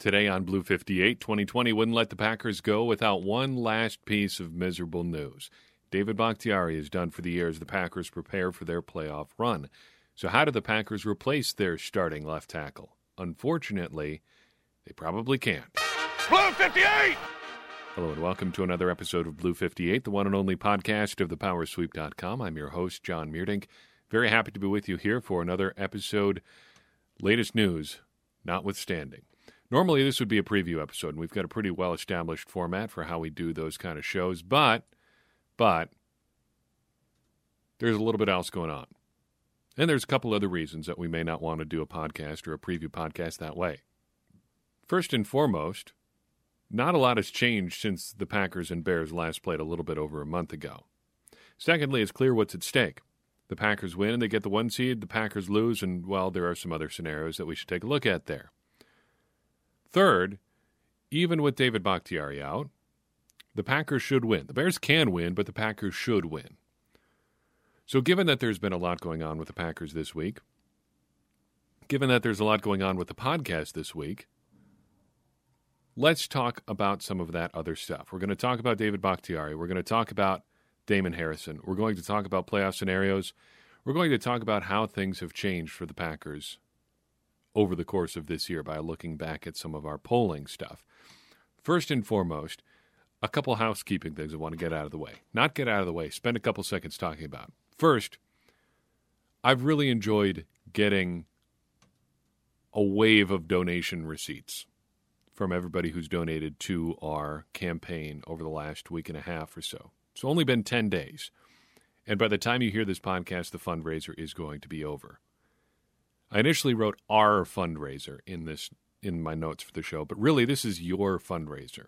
Today on Blue 58, 2020 wouldn't let the Packers go without one last piece of miserable news. David Bakhtiari is done for the year as the Packers prepare for their playoff run. So, how do the Packers replace their starting left tackle? Unfortunately, they probably can't. Blue 58! Hello and welcome to another episode of Blue 58, the one and only podcast of thepowersweep.com. I'm your host, John Meerdink. Very happy to be with you here for another episode. Latest news notwithstanding. Normally, this would be a preview episode, and we've got a pretty well established format for how we do those kind of shows, but, but, there's a little bit else going on. And there's a couple other reasons that we may not want to do a podcast or a preview podcast that way. First and foremost, not a lot has changed since the Packers and Bears last played a little bit over a month ago. Secondly, it's clear what's at stake. The Packers win and they get the one seed, the Packers lose, and, well, there are some other scenarios that we should take a look at there. Third, even with David Bakhtiari out, the Packers should win. The Bears can win, but the Packers should win. So, given that there's been a lot going on with the Packers this week, given that there's a lot going on with the podcast this week, let's talk about some of that other stuff. We're going to talk about David Bakhtiari. We're going to talk about Damon Harrison. We're going to talk about playoff scenarios. We're going to talk about how things have changed for the Packers over the course of this year by looking back at some of our polling stuff. First and foremost, a couple housekeeping things I want to get out of the way. Not get out of the way, spend a couple seconds talking about. First, I've really enjoyed getting a wave of donation receipts from everybody who's donated to our campaign over the last week and a half or so. It's only been 10 days. And by the time you hear this podcast, the fundraiser is going to be over. I initially wrote our fundraiser in this in my notes for the show, but really this is your fundraiser.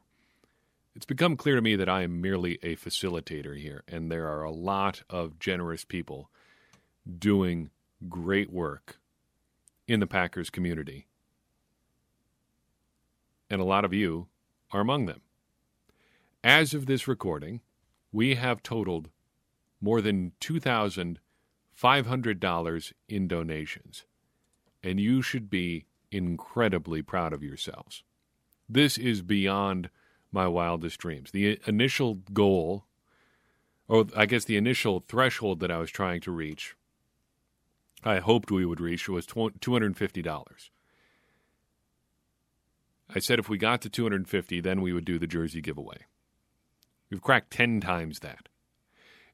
It's become clear to me that I am merely a facilitator here, and there are a lot of generous people doing great work in the Packers community. And a lot of you are among them. As of this recording, we have totaled more than $2,500 in donations and you should be incredibly proud of yourselves. This is beyond my wildest dreams. The initial goal, or I guess the initial threshold that I was trying to reach, I hoped we would reach was $250. I said if we got to 250, then we would do the jersey giveaway. We've cracked 10 times that.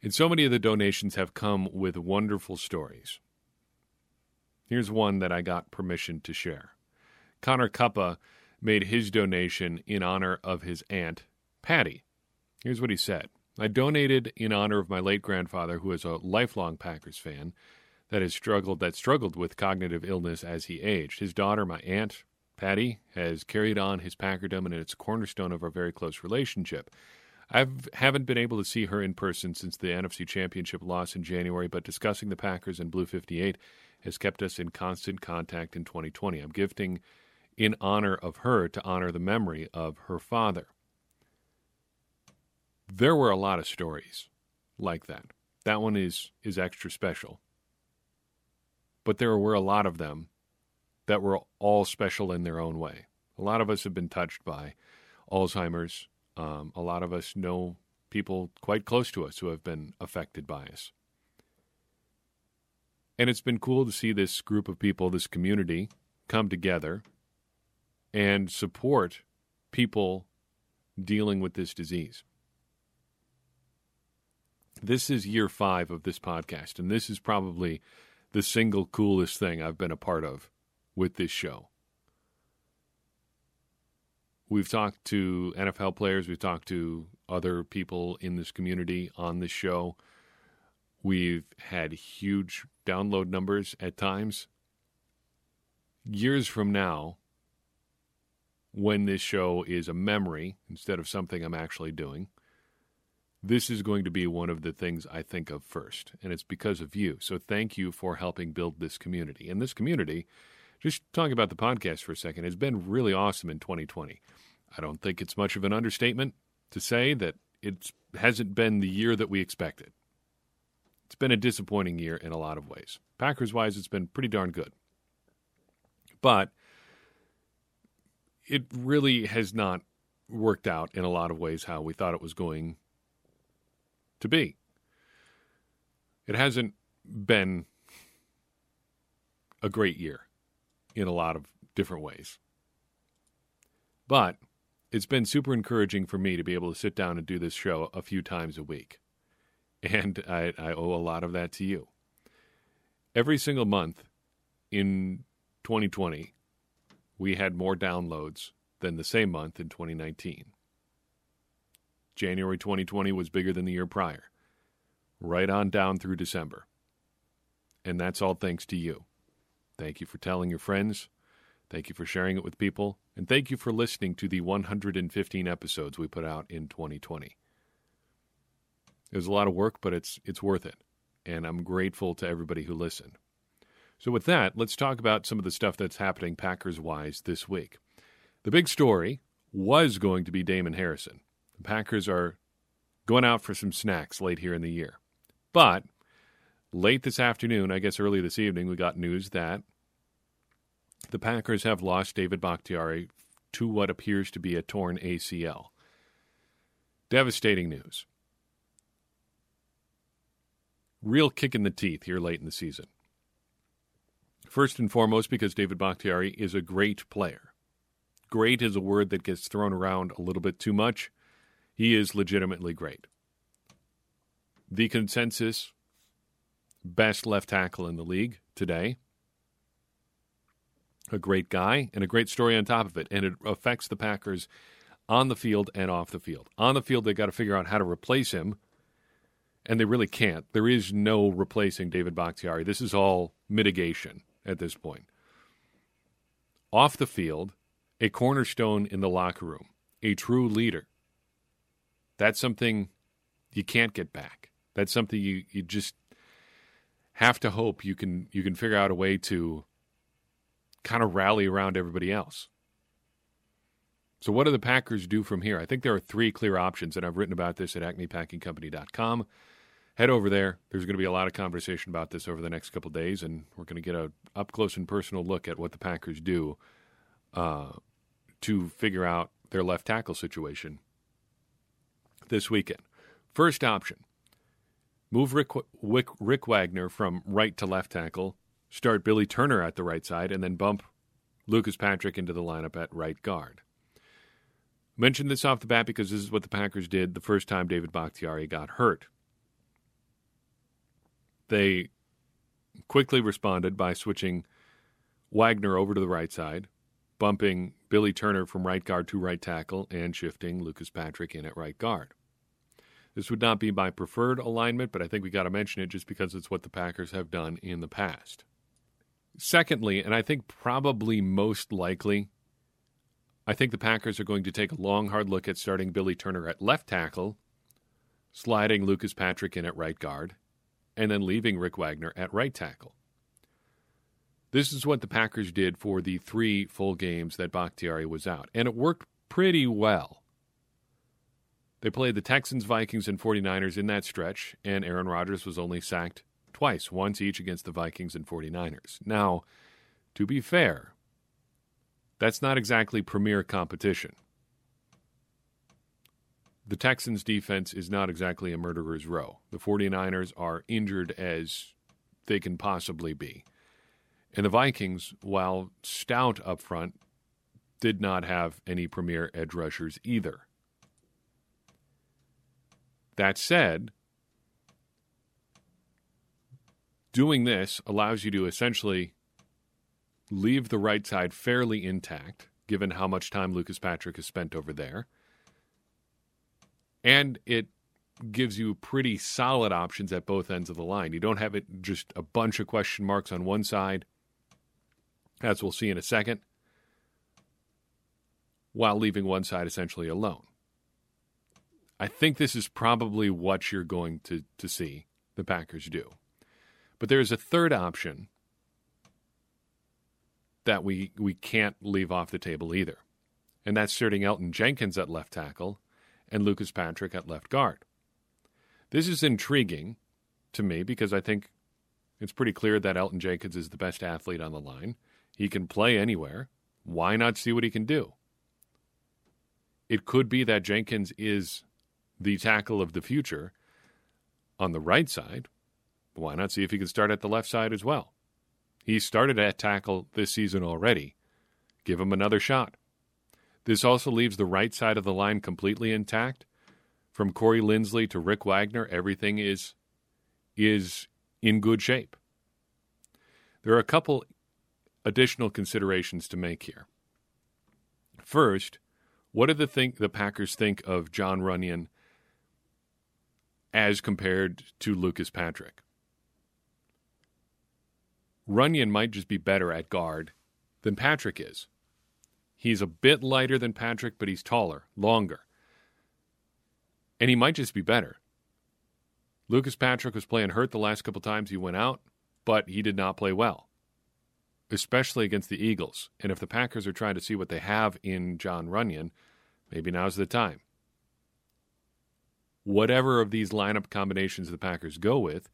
And so many of the donations have come with wonderful stories. Here's one that I got permission to share. Connor Cuppa made his donation in honor of his aunt, Patty. Here's what he said I donated in honor of my late grandfather, who is a lifelong Packers fan that has struggled that struggled with cognitive illness as he aged. His daughter, my aunt, Patty, has carried on his Packerdom and it's a cornerstone of our very close relationship. I haven't been able to see her in person since the NFC Championship loss in January, but discussing the Packers and Blue 58 has kept us in constant contact in 2020. I'm gifting in honor of her to honor the memory of her father. There were a lot of stories like that. That one is is extra special. But there were a lot of them that were all special in their own way. A lot of us have been touched by Alzheimer's. Um, a lot of us know people quite close to us who have been affected by us. And it's been cool to see this group of people, this community, come together and support people dealing with this disease. This is year five of this podcast, and this is probably the single coolest thing I've been a part of with this show. We've talked to NFL players, we've talked to other people in this community on this show. We've had huge download numbers at times. Years from now, when this show is a memory instead of something I'm actually doing, this is going to be one of the things I think of first. And it's because of you. So thank you for helping build this community. And this community, just talking about the podcast for a second, has been really awesome in 2020. I don't think it's much of an understatement to say that it hasn't been the year that we expected. It's been a disappointing year in a lot of ways. Packers wise, it's been pretty darn good. But it really has not worked out in a lot of ways how we thought it was going to be. It hasn't been a great year in a lot of different ways. But it's been super encouraging for me to be able to sit down and do this show a few times a week. And I, I owe a lot of that to you. Every single month in 2020, we had more downloads than the same month in 2019. January 2020 was bigger than the year prior, right on down through December. And that's all thanks to you. Thank you for telling your friends. Thank you for sharing it with people. And thank you for listening to the 115 episodes we put out in 2020. It was a lot of work, but it's it's worth it. And I'm grateful to everybody who listened. So with that, let's talk about some of the stuff that's happening Packers wise this week. The big story was going to be Damon Harrison. The Packers are going out for some snacks late here in the year. But late this afternoon, I guess early this evening, we got news that the Packers have lost David Bakhtiari to what appears to be a torn ACL. Devastating news. Real kick in the teeth here late in the season. First and foremost, because David Bakhtiari is a great player. Great is a word that gets thrown around a little bit too much. He is legitimately great. The consensus best left tackle in the league today. A great guy and a great story on top of it. And it affects the Packers on the field and off the field. On the field, they got to figure out how to replace him, and they really can't. There is no replacing David Bakhtiari. This is all mitigation at this point. Off the field, a cornerstone in the locker room, a true leader. That's something you can't get back. That's something you, you just have to hope you can you can figure out a way to kind of rally around everybody else. So what do the Packers do from here? I think there are three clear options, and I've written about this at acmepackingcompany.com head over there. There's going to be a lot of conversation about this over the next couple days, and we're going to get a up close and personal look at what the Packers do uh, to figure out their left tackle situation this weekend. First option: move Rick, Rick, Rick Wagner from right to left tackle, start Billy Turner at the right side, and then bump Lucas Patrick into the lineup at right guard. Mentioned this off the bat because this is what the Packers did the first time David Bakhtiari got hurt. They quickly responded by switching Wagner over to the right side, bumping Billy Turner from right guard to right tackle, and shifting Lucas Patrick in at right guard. This would not be my preferred alignment, but I think we got to mention it just because it's what the Packers have done in the past. Secondly, and I think probably most likely, I think the Packers are going to take a long, hard look at starting Billy Turner at left tackle, sliding Lucas Patrick in at right guard, and then leaving Rick Wagner at right tackle. This is what the Packers did for the three full games that Bakhtiari was out, and it worked pretty well. They played the Texans, Vikings, and 49ers in that stretch, and Aaron Rodgers was only sacked twice, once each against the Vikings and 49ers. Now, to be fair, that's not exactly premier competition the Texans defense is not exactly a murderer's row. The 49ers are injured as they can possibly be. And the Vikings, while stout up front, did not have any premier edge rushers either. That said, doing this allows you to essentially leave the right side fairly intact, given how much time Lucas Patrick has spent over there and it gives you pretty solid options at both ends of the line. You don't have it just a bunch of question marks on one side, as we'll see in a second, while leaving one side essentially alone. I think this is probably what you're going to, to see the Packers do. But there's a third option that we, we can't leave off the table either, and that's starting Elgton Jenkins at left tackle and Lucas Patrick at left guard. This is intriguing to me because I think it's pretty clear that Elgton Jenkins is the best athlete on the line. He can play anywhere. Why not see what he can do? it could be that Jenkins is the tackle of the future on the right side. Why not see if he can start at the left side as well? He started at tackle this season already. Give him another shot. This also leaves the right side of the line completely intact. From Corey Linsley to Rick Wagner, everything is is in good shape. There are a couple additional considerations to make here. First, what do the think the Packers think of Jon Runyan as compared to Lucas Patrick? Runyan might just be better at guard than Patrick is. He's a bit lighter than Patrick, but he's taller, longer. And he might just be better. Lucas Patrick was playing hurt the last couple times he went out, but he did not play well, especially against the Eagles. And if the Packers are trying to see what they have in Jon Runyan, maybe now's the time. Whatever of these lineup combinations the Packers go with,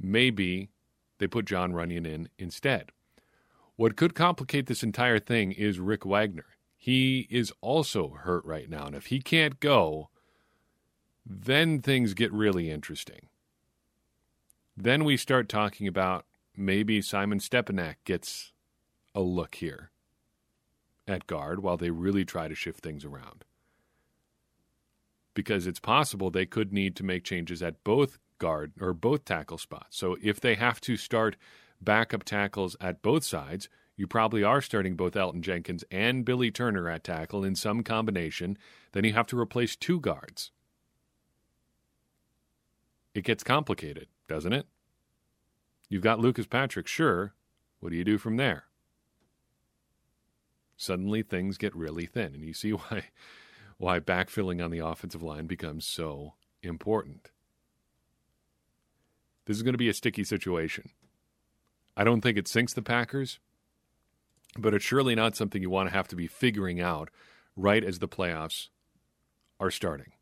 maybe they put Jon Runyan in instead. What could complicate this entire thing is Rick Wagner. He is also hurt right now, and if he can't go, then things get really interesting. Then we start talking about maybe Simon Stepaniak gets a look here at guard while they really try to shift things around. Because it's possible they could need to make changes at both guard or both tackle spots. So if they have to start backup tackles at both sides, you probably are starting both Elgton Jenkins and Billy Turner at tackle in some combination. Then you have to replace two guards. It gets complicated, doesn't it? You've got Lucas Patrick, sure. What do you do from there? Suddenly things get really thin, and you see why why backfilling on the offensive line becomes so important. This is going to be a sticky situation. I don't think it sinks the Packers, but it's surely not something you want to have to be figuring out right as the playoffs are starting.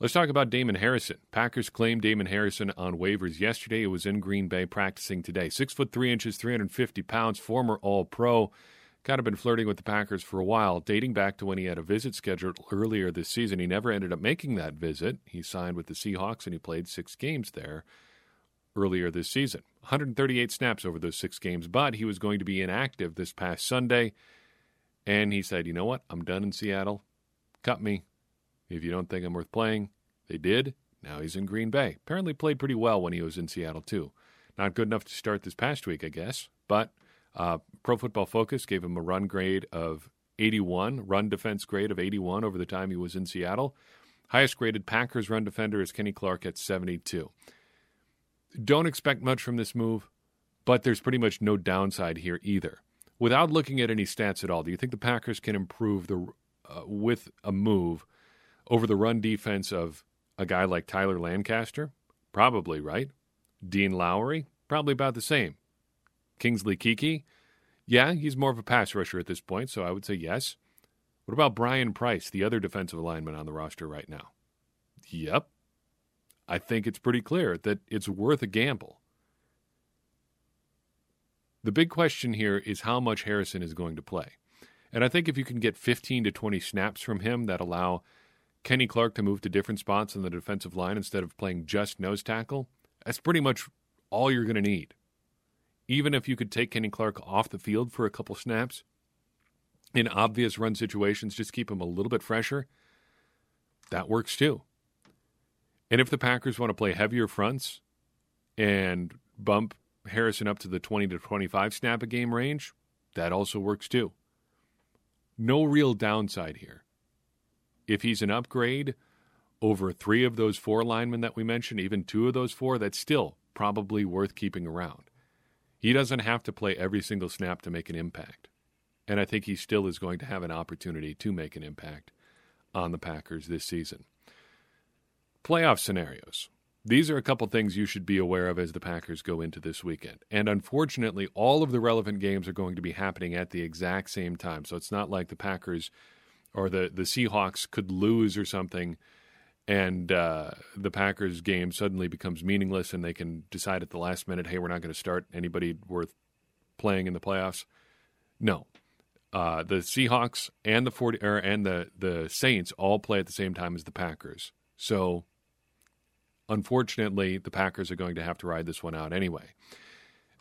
Let's talk about Damon Harrison. Packers claimed Damon Harrison on waivers yesterday. It was in Green Bay practicing today. Six foot three inches, 350 pounds, former All Pro. Kind of been flirting with the Packers for a while, dating back to when he had a visit scheduled earlier this season. He never ended up making that visit. He signed with the Seahawks and he played six games there earlier this season. 138 snaps over those six games, but he was going to be inactive this past Sunday. And he said, you know what? I'm done in Seattle. Cut me. If you don't think I'm worth playing, they did. Now he's in Green Bay. Apparently played pretty well when he was in Seattle, too. Not good enough to start this past week, I guess. But uh, Pro Football Focus gave him a run grade of 81, run defense grade of 81 over the time he was in Seattle. Highest graded Packers run defender is Kenny Clark at 72. Don't expect much from this move, but there's pretty much no downside here either. Without looking at any stats at all, do you think the Packers can improve the uh, with a move over the run defense of a guy like Tyler Lancaster? Probably, right? Dean Lowry? Probably about the same. Kingsley Keke, Yeah, he's more of a pass rusher at this point, so I would say yes. What about Brian Price, the other defensive lineman on the roster right now? Yep, I think it's pretty clear that it's worth a gamble. The big question here is how much Harrison is going to play. And I think if you can get 15 to 20 snaps from him that allow Kenny Clark to move to different spots on the defensive line instead of playing just nose tackle, that's pretty much all you're going to need. Even if you could take Kenny Clark off the field for a couple snaps in obvious run situations, just keep him a little bit fresher, that works too. And if the Packers want to play heavier fronts and bump Harrison up to the 20 to 25 snap a game range, that also works too. No real downside here. If he's an upgrade over three of those four linemen that we mentioned, even two of those four, that's still probably worth keeping around. He doesn't have to play every single snap to make an impact. And I think he still is going to have an opportunity to make an impact on the Packers this season. Playoff scenarios. These are a couple things you should be aware of as the Packers go into this weekend. And unfortunately, all of the relevant games are going to be happening at the exact same time. So it's not like the Packers or the, the Seahawks could lose or something and uh, the Packers game suddenly becomes meaningless and they can decide at the last minute, hey, we're not going to start anybody worth playing in the playoffs. No. uh, the Seahawks and the 40 er, and the the Saints all play at the same time as the Packers. So unfortunately, the Packers are going to have to ride this one out anyway.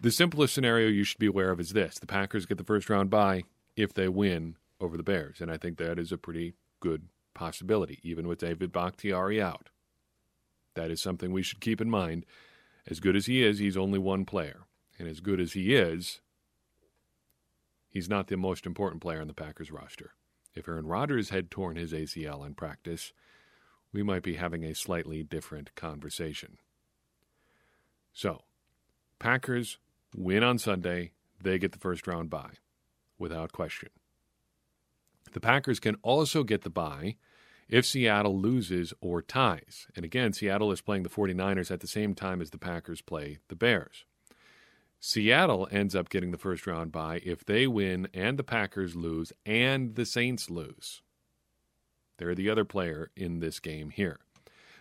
The simplest scenario you should be aware of is this: the Packers get the first round bye if they win over the Bears, and I think that is a pretty good possibility, even with David Bakhtiari out. That is something we should keep in mind. As good as he is, he's only one player, and as good as he is, he's not the most important player on the Packers roster. If Aaron Rodgers had torn his ACL in practice, we might be having a slightly different conversation. So, Packers win on Sunday, they get the first round bye, without question. The Packers can also get the bye if Seattle loses or ties. And again, Seattle is playing the 49ers at the same time as the Packers play the Bears. Seattle ends up getting the first round bye if they win and the Packers lose and the Saints lose. They're the other player in this game here.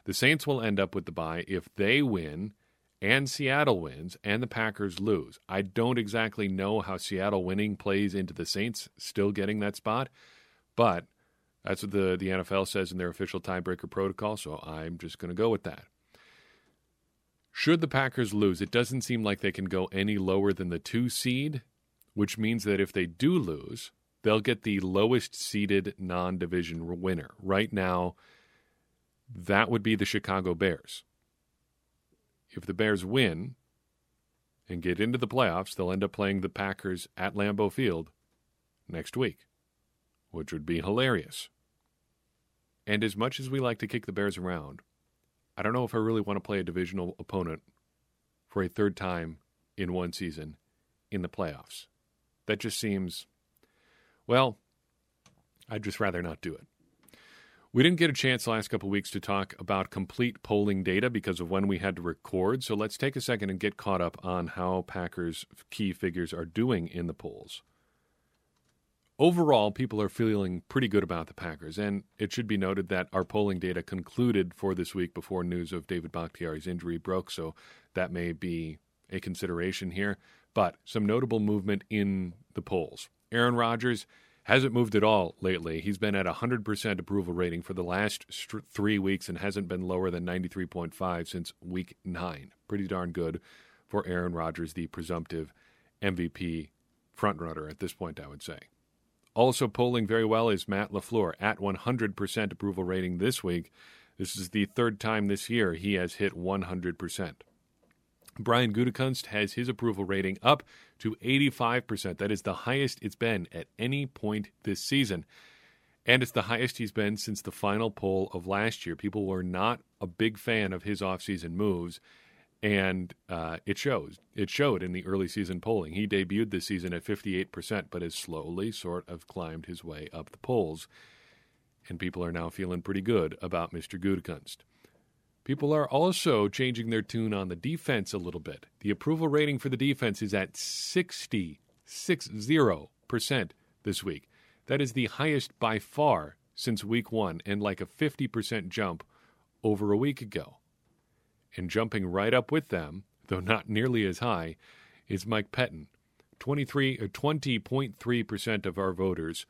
The Saints will end up with the bye if they win and Seattle wins and the Packers lose. I don't exactly know how Seattle winning plays into the Saints still getting that spot, but that's what the, the NFL says in their official tiebreaker protocol, so I'm just going to go with that. Should the Packers lose, it doesn't seem like they can go any lower than the two seed, which means that if they do lose, they'll get the lowest seeded non division winner. Right now, that would be the Chicago Bears. If the Bears win and get into the playoffs, they'll end up playing the Packers at Lambeau Field next week, which would be hilarious. And as much as we like to kick the Bears around, I don't know if I really want to play a divisional opponent for a third time in one season in the playoffs. That just seems, well, I'd just rather not do it. We didn't get a chance the last couple weeks to talk about complete polling data because of when we had to record, so let's take a second and get caught up on how Packers key figures are doing in the polls overall, people are feeling pretty good about the Packers. And it should be noted that our polling data concluded for this week before news of David Bakhtiari's injury broke, so that may be a consideration here. But some notable movement in the polls. Aaron Rodgers hasn't moved at all lately. He's been at 100% approval rating for the last st- three weeks and hasn't been lower than 93.5 since week nine. Pretty darn good for Aaron Rodgers, the presumptive MVP frontrunner at this point, I would say. Also polling very well is Matt LaFleur at 100% approval rating this week. This is the third time this year he has hit 100%. Brian Gutekunst has his approval rating up to 85%. That is the highest it's been at any point this season. And it's the highest he's been since the final poll of last year. People were not a big fan of his offseason moves, and uh, it shows. It showed in the early season polling. He debuted this season at 58%, but has slowly sort of climbed his way up the polls. And people are now feeling pretty good about Mr. Gutekunst. People are also changing their tune on the defense a little bit. The approval rating for the defense is at 60, 60% this week. That is the highest by far since week one, and like a 50% jump over a week ago. And jumping right up with them, though not nearly as high, is Mike Pettine. 23 or 20.3% of our voters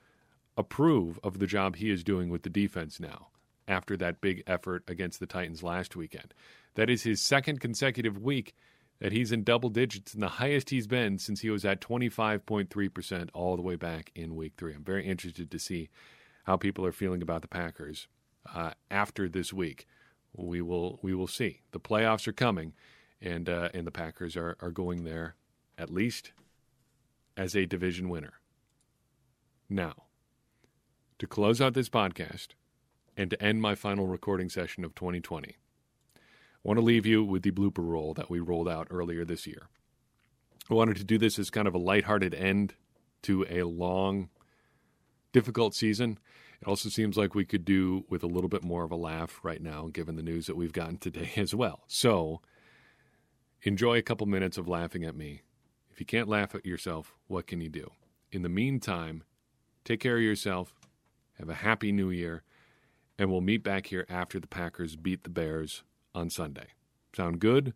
approve of the job he is doing with the defense now after that big effort against the Titans last weekend. That is his second consecutive week that he's in double digits and the highest he's been since he was at 25.3% all the way back in week three. I'm very interested to see how people are feeling about the Packers uh, after this week we will we will see. The playoffs are coming, and uh, and the Packers are are going there at least as a division winner. Now, to close out this podcast and to end my final recording session of 2020, I want to leave you with the blooper roll that we rolled out earlier this year. I wanted to do this as kind of a lighthearted end to a long, difficult season it also seems like we could do with a little bit more of a laugh right now, given the news that we've gotten today as well. So enjoy a couple minutes of laughing at me. If you can't laugh at yourself, what can you do? In the meantime, take care of yourself, have a happy new year, and we'll meet back here after the Packers beat the Bears on Sunday. Sound good?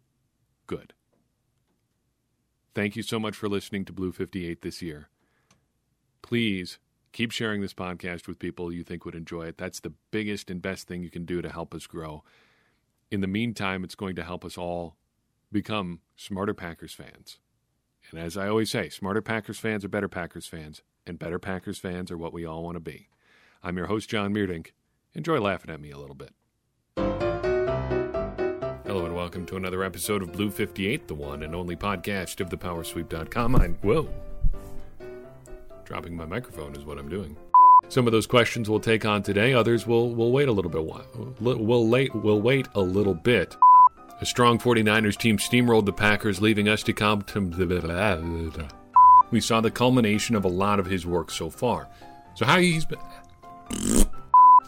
Good. Thank you so much for listening to Blue 58 this year. please keep sharing this podcast with people you think would enjoy it. That's the biggest and best thing you can do to help us grow. In the meantime, it's going to help us all become smarter Packers fans. And as I always say, smarter Packers fans are better Packers fans, and better Packers fans are what we all want to be. I'm your host, John Meerdink. Enjoy laughing at me a little bit. Hello and welcome to another episode of Blue 58, the one and only podcast of thepowersweep.com. I'm, whoa, dropping my microphone is what I'm doing. Some of those questions we'll take on today. Others will will wait a little bit. We'll wait. We'll wait a little bit. A strong 49ers team steamrolled the Packers, leaving us to to. We saw the culmination of a lot of his work so far. So how he's been.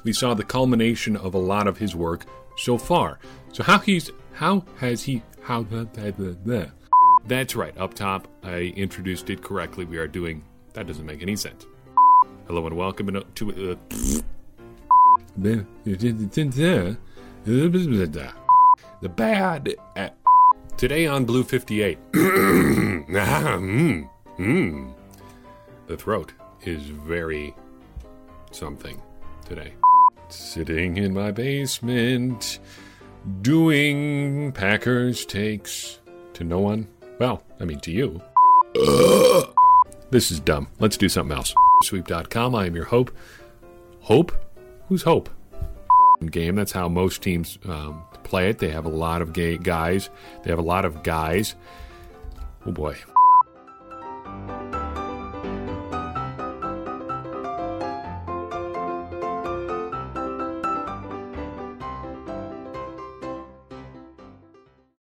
We saw the culmination of a lot of his work so far. So how he's how has he how that's right up top I introduced it correctly. We are doing that doesn't make any sense. Hello and welcome to uh, the bad at, today on Blue 58. mm, mm. The throat is very something today. Sitting in my basement, doing Packers takes to no one. Well, I mean to you. This is dumb. Let's do something else. Sweep.com. I am your hope. Hope? Who's hope? Game. That's how most teams um, play it. They have a lot of gay guys. They have a lot of guys. Oh boy.